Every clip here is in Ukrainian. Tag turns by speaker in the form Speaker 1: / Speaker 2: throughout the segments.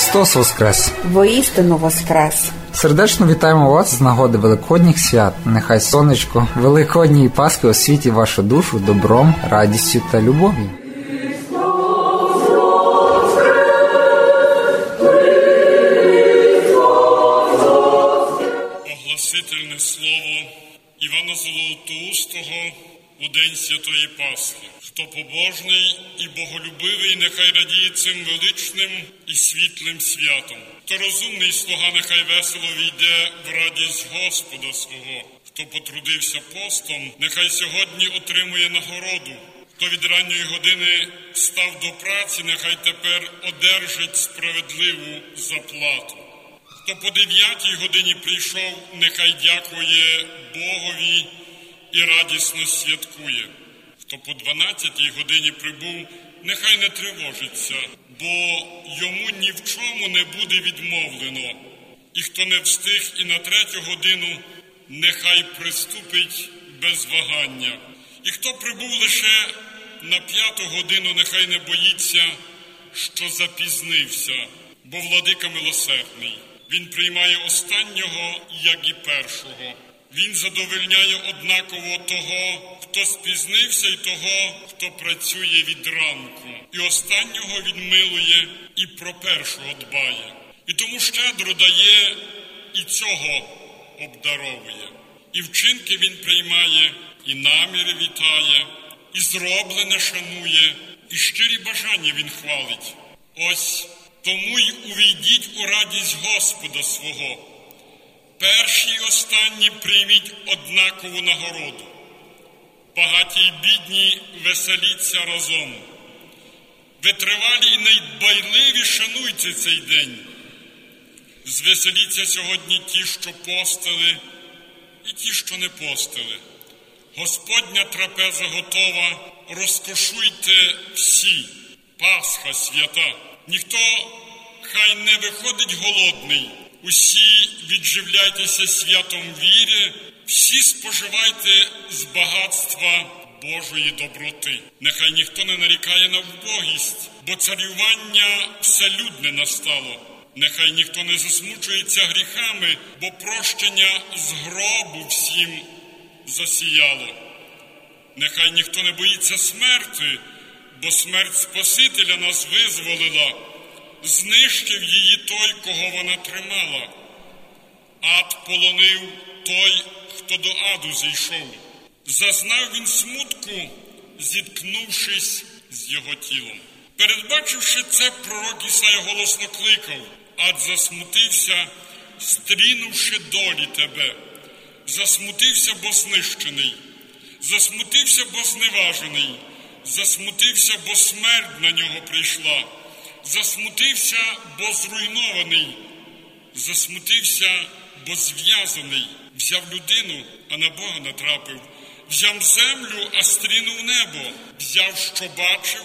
Speaker 1: Христос Воскрес!
Speaker 2: Воістину Воскрес!
Speaker 1: Сердечно вітаємо вас з нагоди Великодніх свят. Нехай сонечко Великодній Пасхи освіті вашу душу добром, радістю та любов'ю.
Speaker 3: Огласительне слово Івана Золотоустого у День Святої Пасхи. Хто побожний і боголюбивий, нехай радіє цим величним і світлим святом. Хто розумний слуга, нехай весело війде в радість Господа свого. Хто потрудився постом, нехай сьогодні отримує нагороду. Хто від ранньої години став до праці, нехай тепер одержить справедливу заплату. Хто по дев'ятій годині прийшов, нехай дякує Богові і радісно святкує. Хто по дванадцятій годині прибув, нехай не тривожиться, бо йому ні в чому не буде відмовлено. І хто не встиг і на третю годину, нехай приступить без вагання. І хто прибув лише на п'яту годину, нехай не боїться, що запізнився, бо владика милосердний. Він приймає останнього, як і першого. Він задовольняє однаково того, хто спізнився, і того, хто працює від ранку. І останнього він милує і про першого дбає. І тому щедро дає і цього обдаровує. І вчинки він приймає, і наміри вітає, і зроблене шанує, і щирі бажання він хвалить. Ось тому й увійдіть у радість Господа свого. Перші й останні прийміть однакову нагороду. Багаті й бідні веселіться разом. Витривалі і найдбайливі шануйте цей день. Звеселіться сьогодні ті, що постили, і ті, що не постили. Господня трапеза готова, розкошуйте всі, Пасха свята. Ніхто хай не виходить голодний. Усі відживляйтеся святом віри, всі споживайте з багатства Божої доброти. Нехай ніхто не нарікає на вбогість, бо царювання вселюдне настало. Нехай ніхто не засмучується гріхами, бо прощення з гробу всім засіяло. Нехай ніхто не боїться смерти, бо смерть Спасителя нас визволила знищив її той, кого вона тримала. Ад полонив той, хто до аду зійшов. Зазнав він смутку, зіткнувшись з його тілом. Передбачивши це, пророк Ісая голосно кликав, ад засмутився, стрінувши долі тебе. Засмутився, бо знищений, засмутився, бо зневажений, засмутився, бо смерть на нього прийшла засмутився, бо зруйнований, засмутився, бо зв'язаний, взяв людину, а на Бога натрапив, взяв землю, а стрінув небо, взяв, що бачив,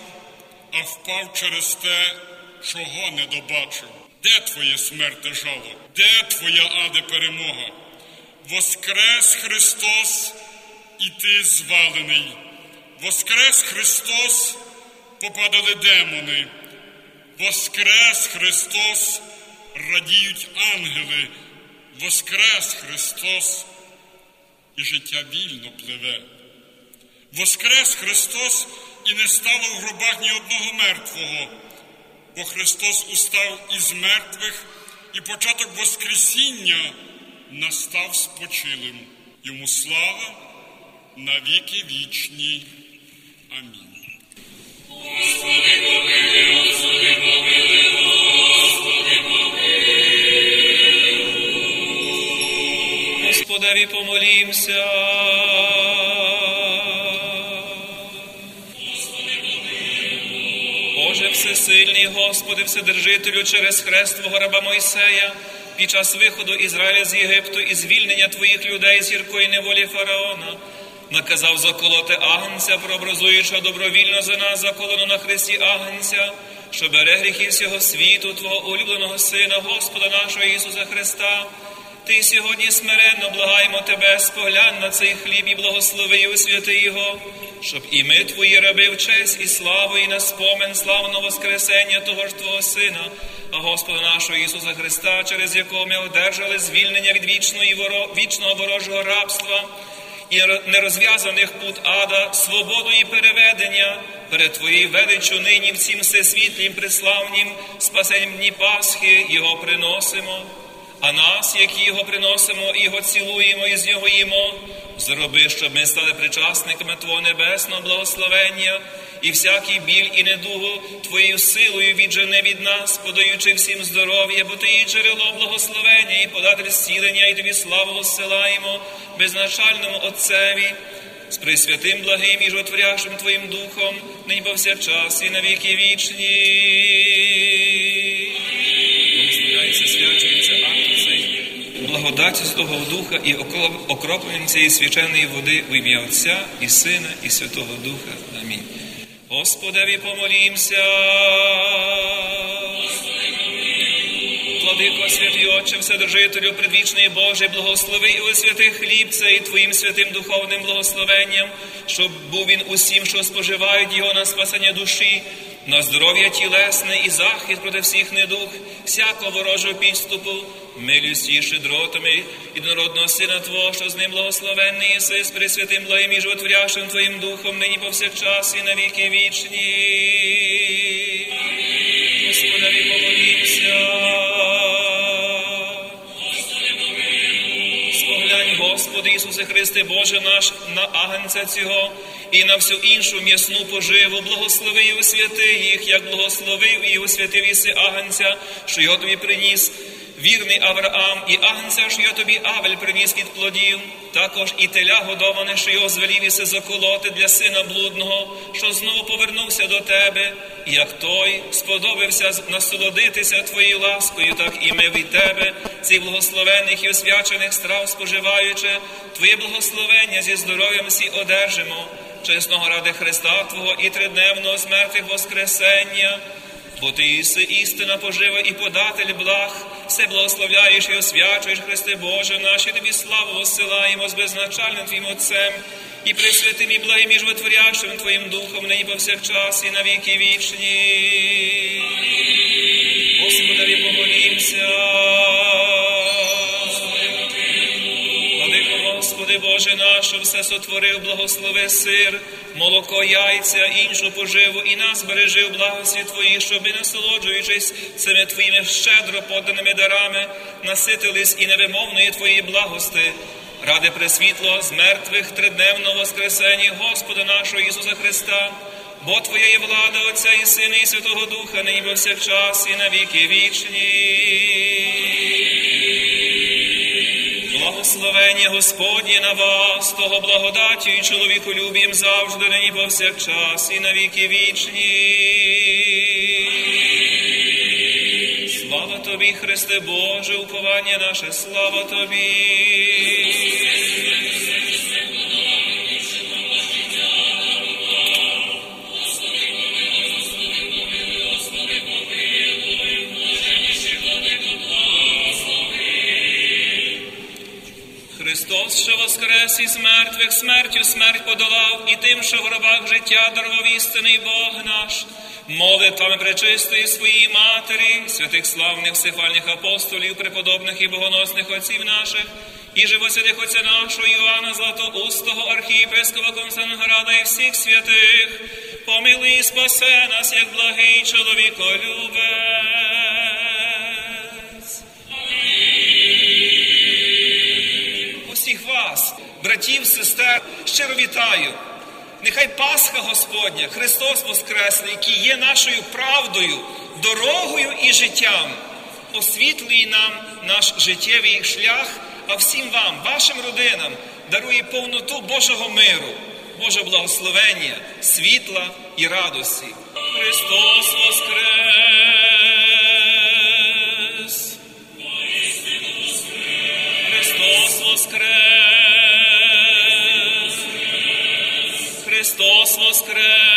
Speaker 3: а впав через те, чого не добачив. Де твоє смерте жало? Де твоя аде перемога? Воскрес Христос, і ти звалений. Воскрес Христос, попадали демони. Воскрес Христос, радіють ангели, Воскрес Христос, і життя вільно пливе. Воскрес Христос і не стало в гробах ні одного мертвого, бо Христос устав із мертвих, і початок Воскресіння настав спочилим. Йому слава на віки вічні. Амінь.
Speaker 4: Господеві помолімся. Боже всесильний, Господи, Вседержителю, через хрест Твого раба Мойсея, під час виходу Ізраїля з Єгипту і звільнення Твоїх людей з гіркої неволі фараона, наказав заколоти агнця, прообразуючи добровільно за нас заколену на хресті агнця, що бере гріхи всього світу, Твого улюбленого Сина, Господа нашого Ісуса Христа Ти сьогодні смиренно благаємо тебе, споглянь на цей хліб і благослови і освяти його, щоб і ми, твої раби, в честь і славу, і на спомен славного Воскресення того ж Твого Сина, Господа нашого Ісуса Христа, через якого ми одержали звільнення від вічної вічного ворожого рабства і нерозв'язаних пут ада, свободу і переведення перед Твоєю величчю нині всім всесвітлім, преславнім, спасенням дні Пасхи Його приносимо. А нас, які його приносимо, і його цілуємо і з нього їмо, зроби, щоб ми стали причасниками Твого небесного благословення і всякий біль і недугу Твоєю силою віджени від нас, подаючи всім здоров'я, бо Ти є джерело благословення і податель зцілення, і тобі славу осилаємо безначальному Отцеві. З присвятим благим і жотворяшим Твоїм Духом, нині повсякчас і навіки вічні. Благодаті Святого Духа і окропленням цієї свяченої води в ім'я Отця і Сина, і Святого Духа. Амінь. Господеві помолімся. Владико, святий Отче, Вседержителю, предвічний Божий, благослови і освяти хліб цей Твоїм святим духовним благословенням, щоб був він усім, що споживають його на спасення душі, на здоров'я тілесне і захист проти всіх недух, всякого ворожого підступу, милістю і і народного Сина Твого, що з ним благословенний єси, з пресвятим благим і животворяшим Твоїм Духом, нині повсякчас і на віки вічні. Господи, помолімся. Споглянь, Господи Ісусе Христе, Боже наш, на агнця цього і на всю іншу м'ясну поживу, благослови і освяти їх, як благословив і освятив іси агнця, що його тобі приніс. Вірний Авраам і агнця, що я тобі Авель приніс від плодів, також і теля годоване, що його звелів іси заколоти для сина блудного, що знову повернувся до тебе, і як той сподобався насолодитися твоєю ласкою, так і ми від тебе, цих благословених і освячених страв споживаючи, твоє благословення зі здоров'ям всі одержимо, чесного ради Христа Твого і тридневного смертих Воскресення. Бо ти іси істина пожива і податель благ, все благословляєш і освячуєш, Христе Боже, наші тобі славу осилаємо з безначальним Твоїм Отцем і присвятим і благим і животворящим Твоїм Духом, нині повсякчас і на віки вічні. Що все сотворив, благослови сир, молоко, яйця, іншу поживу, і нас бережи в благості Твої, щоби, насолоджуючись цими Твоїми щедро поданими дарами, наситились і невимовної Твоєї благости. Ради пресвітло з мертвих тридневного Воскресення Господа нашого Ісуса Христа, бо Твоя є влада Отця і Сина, і Святого Духа, нині повсякчас, і на віки вічні. Благословення Господнє на вас, того благодаті і чоловіку любім завжди, нині повсякчас, і на віки вічні. Слава тобі, Христе Боже, уповання наше, слава тобі. Воскрес із мертвих, смертю смерть подолав, і тим, що в гробах життя дарував істинний Бог наш, молитвами пречистої своїй матері, святих славних всехвальних апостолів, преподобних і богоносних отців наших, і живосвятих отця нашого Іоанна Златоустого, архієпископа Константинограда і всіх святих, помилуй і спасе нас, як благий чоловіколюбець. Усіх вас, братів, сестер, щиро вітаю. Нехай Пасха Господня, Христос Воскресний, який є нашою правдою, дорогою і життям, освітлює нам наш життєвий шлях, а всім вам, вашим родинам, дарує повноту Божого миру, Божого благословення, світла і радості. Христос Воскрес! Христос Воскрес!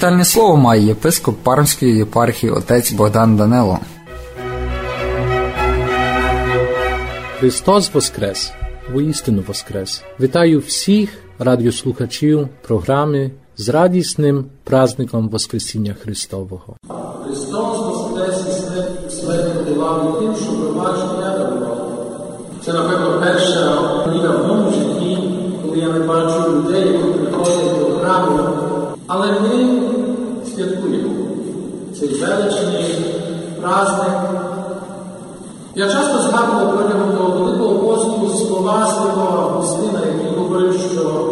Speaker 1: Вітальне слово має єпископ Пармської єпархії отець Богдан Данело.
Speaker 5: Христос Воскрес! Воістину Воскрес! Вітаю всіх радіослухачів програми з радісним праздником Воскресіння Христового.
Speaker 6: Христос Воскрес і смерть подолав тим, що пробачення дарував. Це, напевно, перша подія в моєму житті, коли я не бачу людей, які приходять до храму. Але ми святкуємо цей величний праздник. Я часто згадував протягом того великого посту слова святого Августина, який говорив, що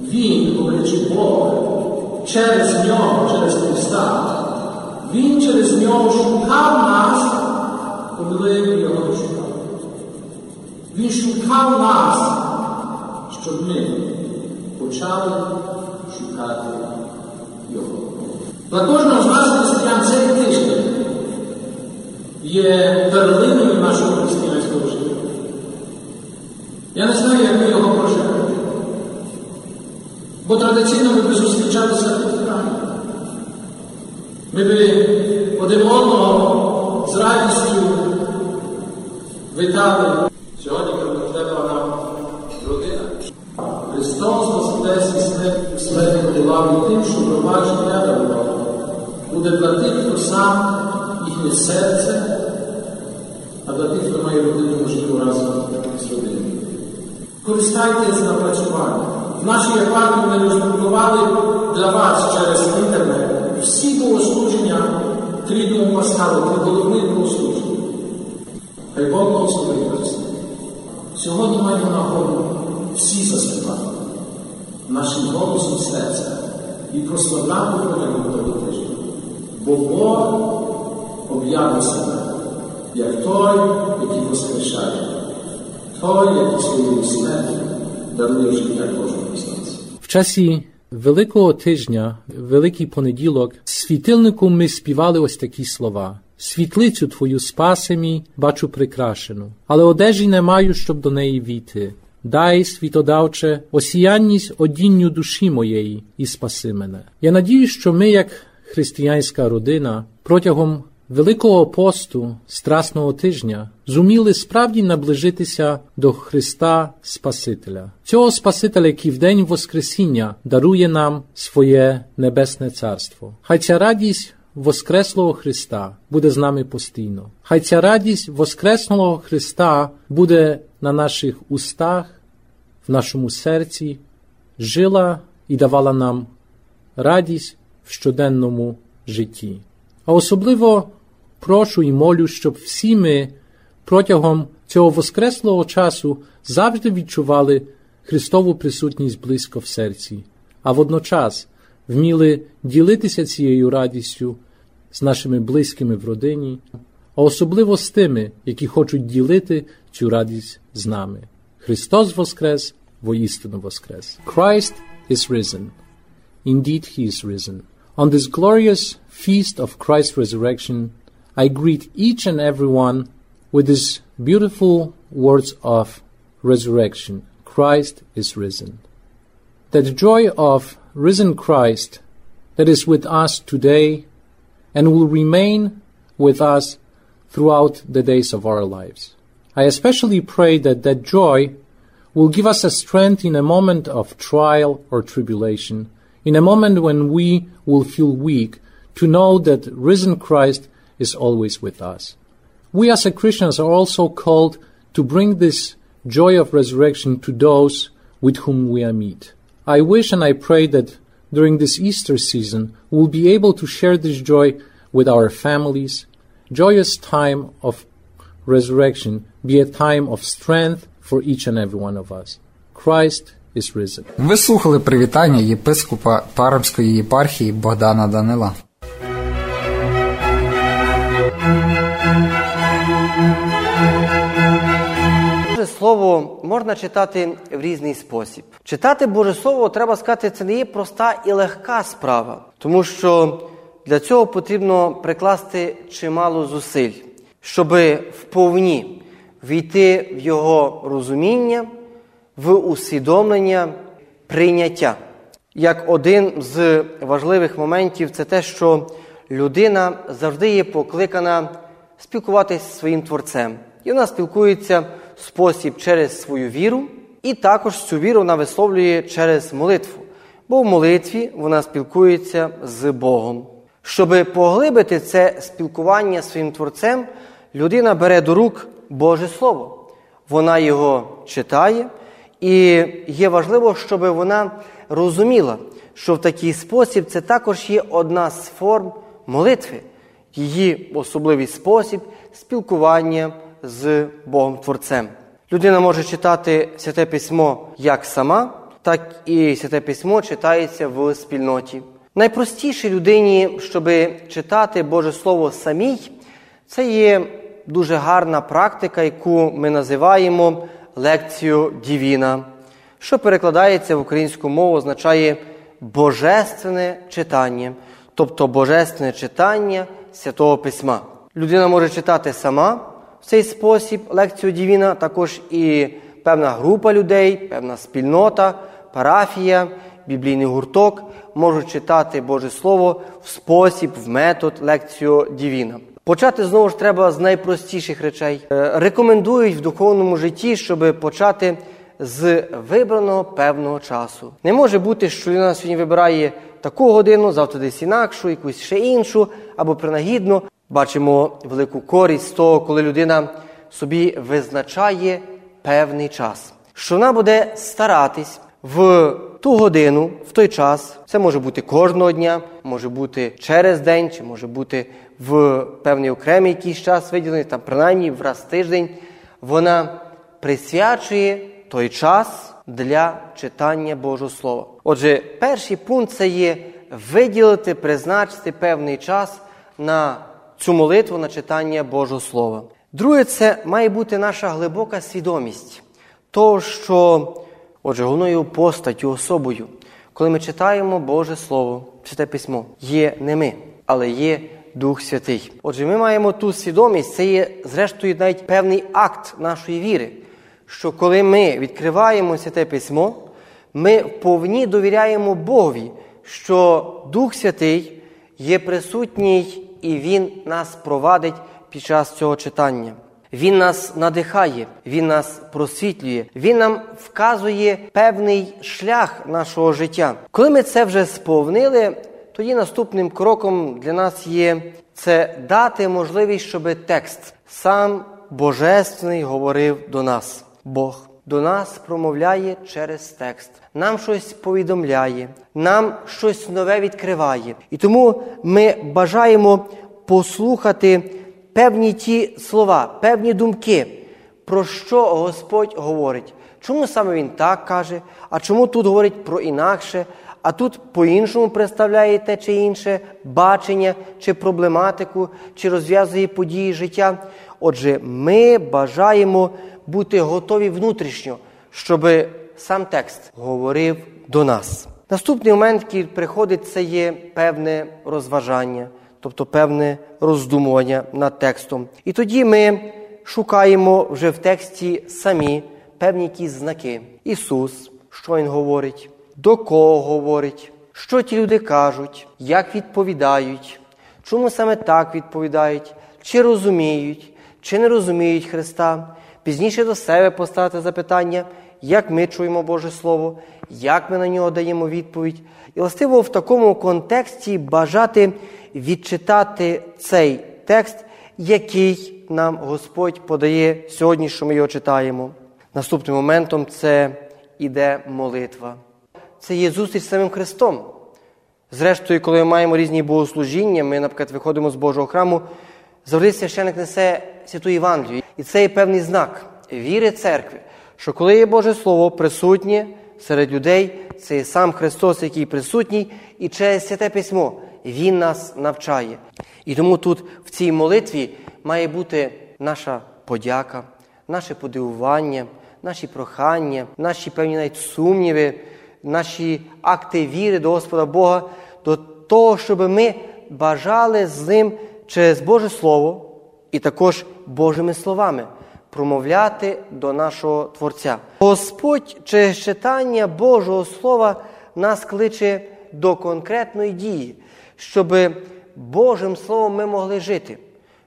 Speaker 6: він, говорячи Бог, через нього, через Христа, Він через нього шукав нас, коли ми його не шукали. Він шукав нас, щоб ми почали шукати його. З нас християн цей тиждень є перлиною нашого християнського життя. Я не знаю, як ми його проживемо. Бо традиційно ми би зустрічалися тут храмі. Ми би один одного з радістю вітали. Подолав тим, що пробачення дарував. Буде для тих, хто сам їхнє серце, а для тих, хто має родину, можливо, разом з родиною. Користайтеся напрацюванням. В нашій єпархії ми роздрукували для вас через інтернет всі богослуження, трійному пасхалу, три головних богослуження. Хай Бог благословить нас. Сьогодні маємо нагоду всі заспівати нашим голосом серця і прославляти протягом того тижня. Бо Бог об'явив себе як той, який воскрешає, той, який своєю смертю дарує життя кожному з нас.
Speaker 5: В часі Великого тижня, Великий понеділок, світильником ми співали ось такі слова. Світлицю твою спаси бачу прикрашену, але одежі не маю, щоб до неї війти. Дай, світодавче, осіянність одінню душі моєї і спаси мене. Я надію, що ми, як християнська родина, протягом Великого посту Страсного тижня зуміли справді наближитися до Христа Спасителя, цього Спасителя, який в день Воскресіння дарує нам своє небесне царство. Хай ця радість Воскреслого Христа буде з нами постійно. Хай ця радість Воскреслого Христа буде на наших устах, нашому серці, жила і давала нам радість в щоденному житті. А особливо прошу і молю, щоб всі ми протягом цього воскреслого часу завжди відчували Христову присутність близько в серці, а водночас вміли ділитися цією радістю з нашими близькими в родині, а особливо з тими, які хочуть ділити цю радість з нами. Христос Воскрес, воістину Воскрес. Christ is risen. Indeed, he is risen. On this glorious feast of Christ's resurrection, I greet each and every one with these beautiful words of resurrection. Christ is risen. That joy of risen Christ that is with us today and will remain with us throughout the days of our lives. I especially pray that that joy will give us a strength in a moment of trial or tribulation, in a moment when we will feel weak, to know that risen Christ is always with us. We as Christians are also called to bring this joy of resurrection to those with whom we meet. I wish and I pray that during this Easter season we'll be able to share this joy with our families. Joyous time of resurrection be a time of strength for each and every one of us. Christ is risen.
Speaker 1: Ви слухали привітання єпископа Парамської єпархії Богдана Данила.
Speaker 7: Боже Слово можна читати в різний спосіб. Читати Боже Слово, треба сказати, це не є проста і легка справа, тому що для цього потрібно прикласти чимало зусиль, щоб вповні війти в його розуміння, в усвідомлення, прийняття. Як один з важливих моментів, це те, що людина завжди є покликана спілкуватися зі своїм творцем. І вона спілкується в спосіб через свою віру, і також цю віру вона висловлює через молитву. Бо в молитві вона спілкується з Богом. Щоб поглибити це спілкування зі своїм творцем, людина бере до рук Боже Слово. Вона його читає, і є важливо, щоб вона розуміла, що в такий спосіб це також є одна з форм молитви, її особливий спосіб спілкування з Богом Творцем. Людина може читати святе письмо як сама, так і святе письмо читається в спільноті. Найпростіше людині, щоб читати Боже Слово самій, це є дуже гарна практика, яку ми називаємо лекцію Дівіна, що перекладається в українську мову, означає божественне читання, тобто божественне читання Святого Письма. Людина може читати сама в цей спосіб лекцію Дівіна, також і певна група людей, певна спільнота, парафія, біблійний гурток можуть читати Боже Слово в спосіб, в метод лекцію Дівіна. Почати знову ж треба з найпростіших речей. Е, Рекомендують в духовному житті, щоб почати з вибраного певного часу. Не може бути, що людина сьогодні вибирає таку годину, завтра десь інакшу, якусь ще іншу, або принагідно. Бачимо велику користь з того, коли людина собі визначає певний час, що вона буде старатись в ту годину, в той час, це може бути кожного дня, може бути через день, чи може бути в певний окремий якийсь час виділений, там принаймні в раз тиждень, вона присвячує той час для читання Божого Слова. Отже, перший пункт це є виділити, призначити певний час на цю молитву, на читання Божого Слова. Друге, це має бути наша глибока свідомість того, що, отже, головною постаттю, особою, коли ми читаємо Боже Слово, чите письмо, є не ми, але є Дух Святий. Отже, ми маємо ту свідомість, це є, зрештою, навіть певний акт нашої віри, що коли ми відкриваємо святе письмо, ми вповні довіряємо Богові, що Дух Святий є присутній і Він нас провадить під час цього читання. Він нас надихає, Він нас просвітлює, Він нам вказує певний шлях нашого життя. Коли ми це вже сповнили, тоді наступним кроком для нас є це дати можливість, щоб текст сам Божественний говорив до нас. Бог до нас промовляє через текст, нам щось повідомляє, нам щось нове відкриває. І тому ми бажаємо послухати певні ті слова, певні думки, про що Господь говорить. Чому саме Він так каже, а чому тут говорить про інакше, а тут по-іншому представляє те чи інше бачення, чи проблематику, чи розв'язує події життя. Отже, ми бажаємо бути готові внутрішньо, щоб сам текст говорив до нас. Наступний момент, який приходить, це є певне розважання, тобто певне роздумування над текстом. І тоді ми шукаємо вже в тексті самі певні якісь знаки. Ісус, що Він говорить, до кого говорить, що ті люди кажуть, як відповідають, чому саме так відповідають, чи розуміють, чи не розуміють Христа. Пізніше до себе поставити запитання, як ми чуємо Боже Слово, як ми на нього даємо відповідь. І властиво в такому контексті бажати відчитати цей текст, який нам Господь подає сьогодні, що ми його читаємо. Наступним моментом це іде молитва. Це є зустріч з самим Христом. Зрештою, коли ми маємо різні богослужіння, ми, наприклад, виходимо з Божого храму, завжди священик несе святу Євангелію. І це є певний знак віри церкви, що коли є Боже Слово присутнє серед людей, це є сам Христос, який присутній, і через святе письмо Він нас навчає. І тому тут, в цій молитві, має бути наша подяка, наше подивування, наші прохання, наші певні навіть сумніви, наші акти віри до Господа Бога, до того, щоб ми бажали з ним через Боже Слово і також Божими словами промовляти до нашого Творця. Господь через читання Божого Слова нас кличе до конкретної дії, щоб Божим Словом ми могли жити,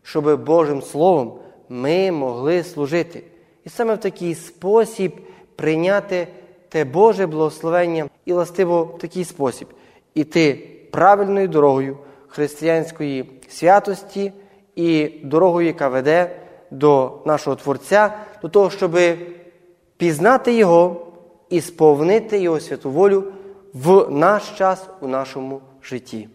Speaker 7: щоб Божим Словом ми могли служити. І саме в такий спосіб прийняти те Боже благословення і властиво в такий спосіб іти правильною дорогою християнської святості і дорогою, яка веде до нашого Творця, до того, щоб пізнати Його і сповнити Його святу волю в наш час у нашому житті.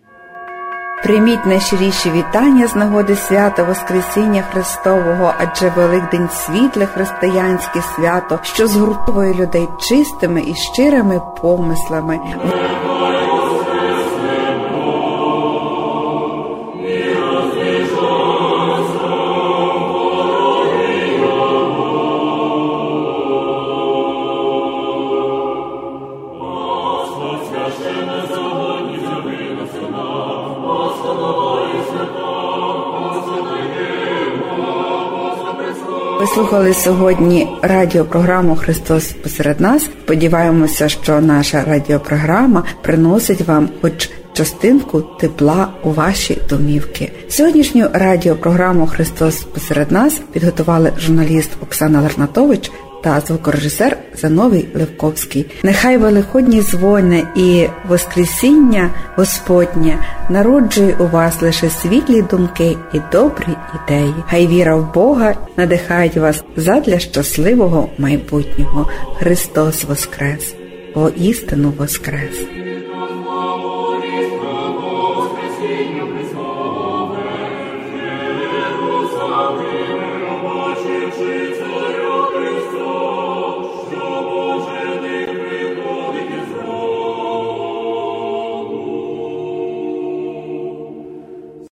Speaker 2: Прийміть найщиріші вітання з нагоди свята Воскресіння Христового, адже Великдень світле християнське свято, що згуртовує людей чистими і щирими помислами. Слухали сьогодні радіопрограму Христос посеред нас. Сподіваємося, що наша радіопрограма приносить вам хоч частинку тепла у ваші домівки. Сьогоднішню радіопрограму Христос посеред нас підготували журналіст Оксана Ларнатович та звукорежисер Зановій Левковський. Нехай великодні дзвони і Воскресіння Господнє народжує у вас лише світлі думки і добрі ідеї. Хай віра в Бога надихають вас задля щасливого майбутнього. Христос Воскрес! воістину воскрес.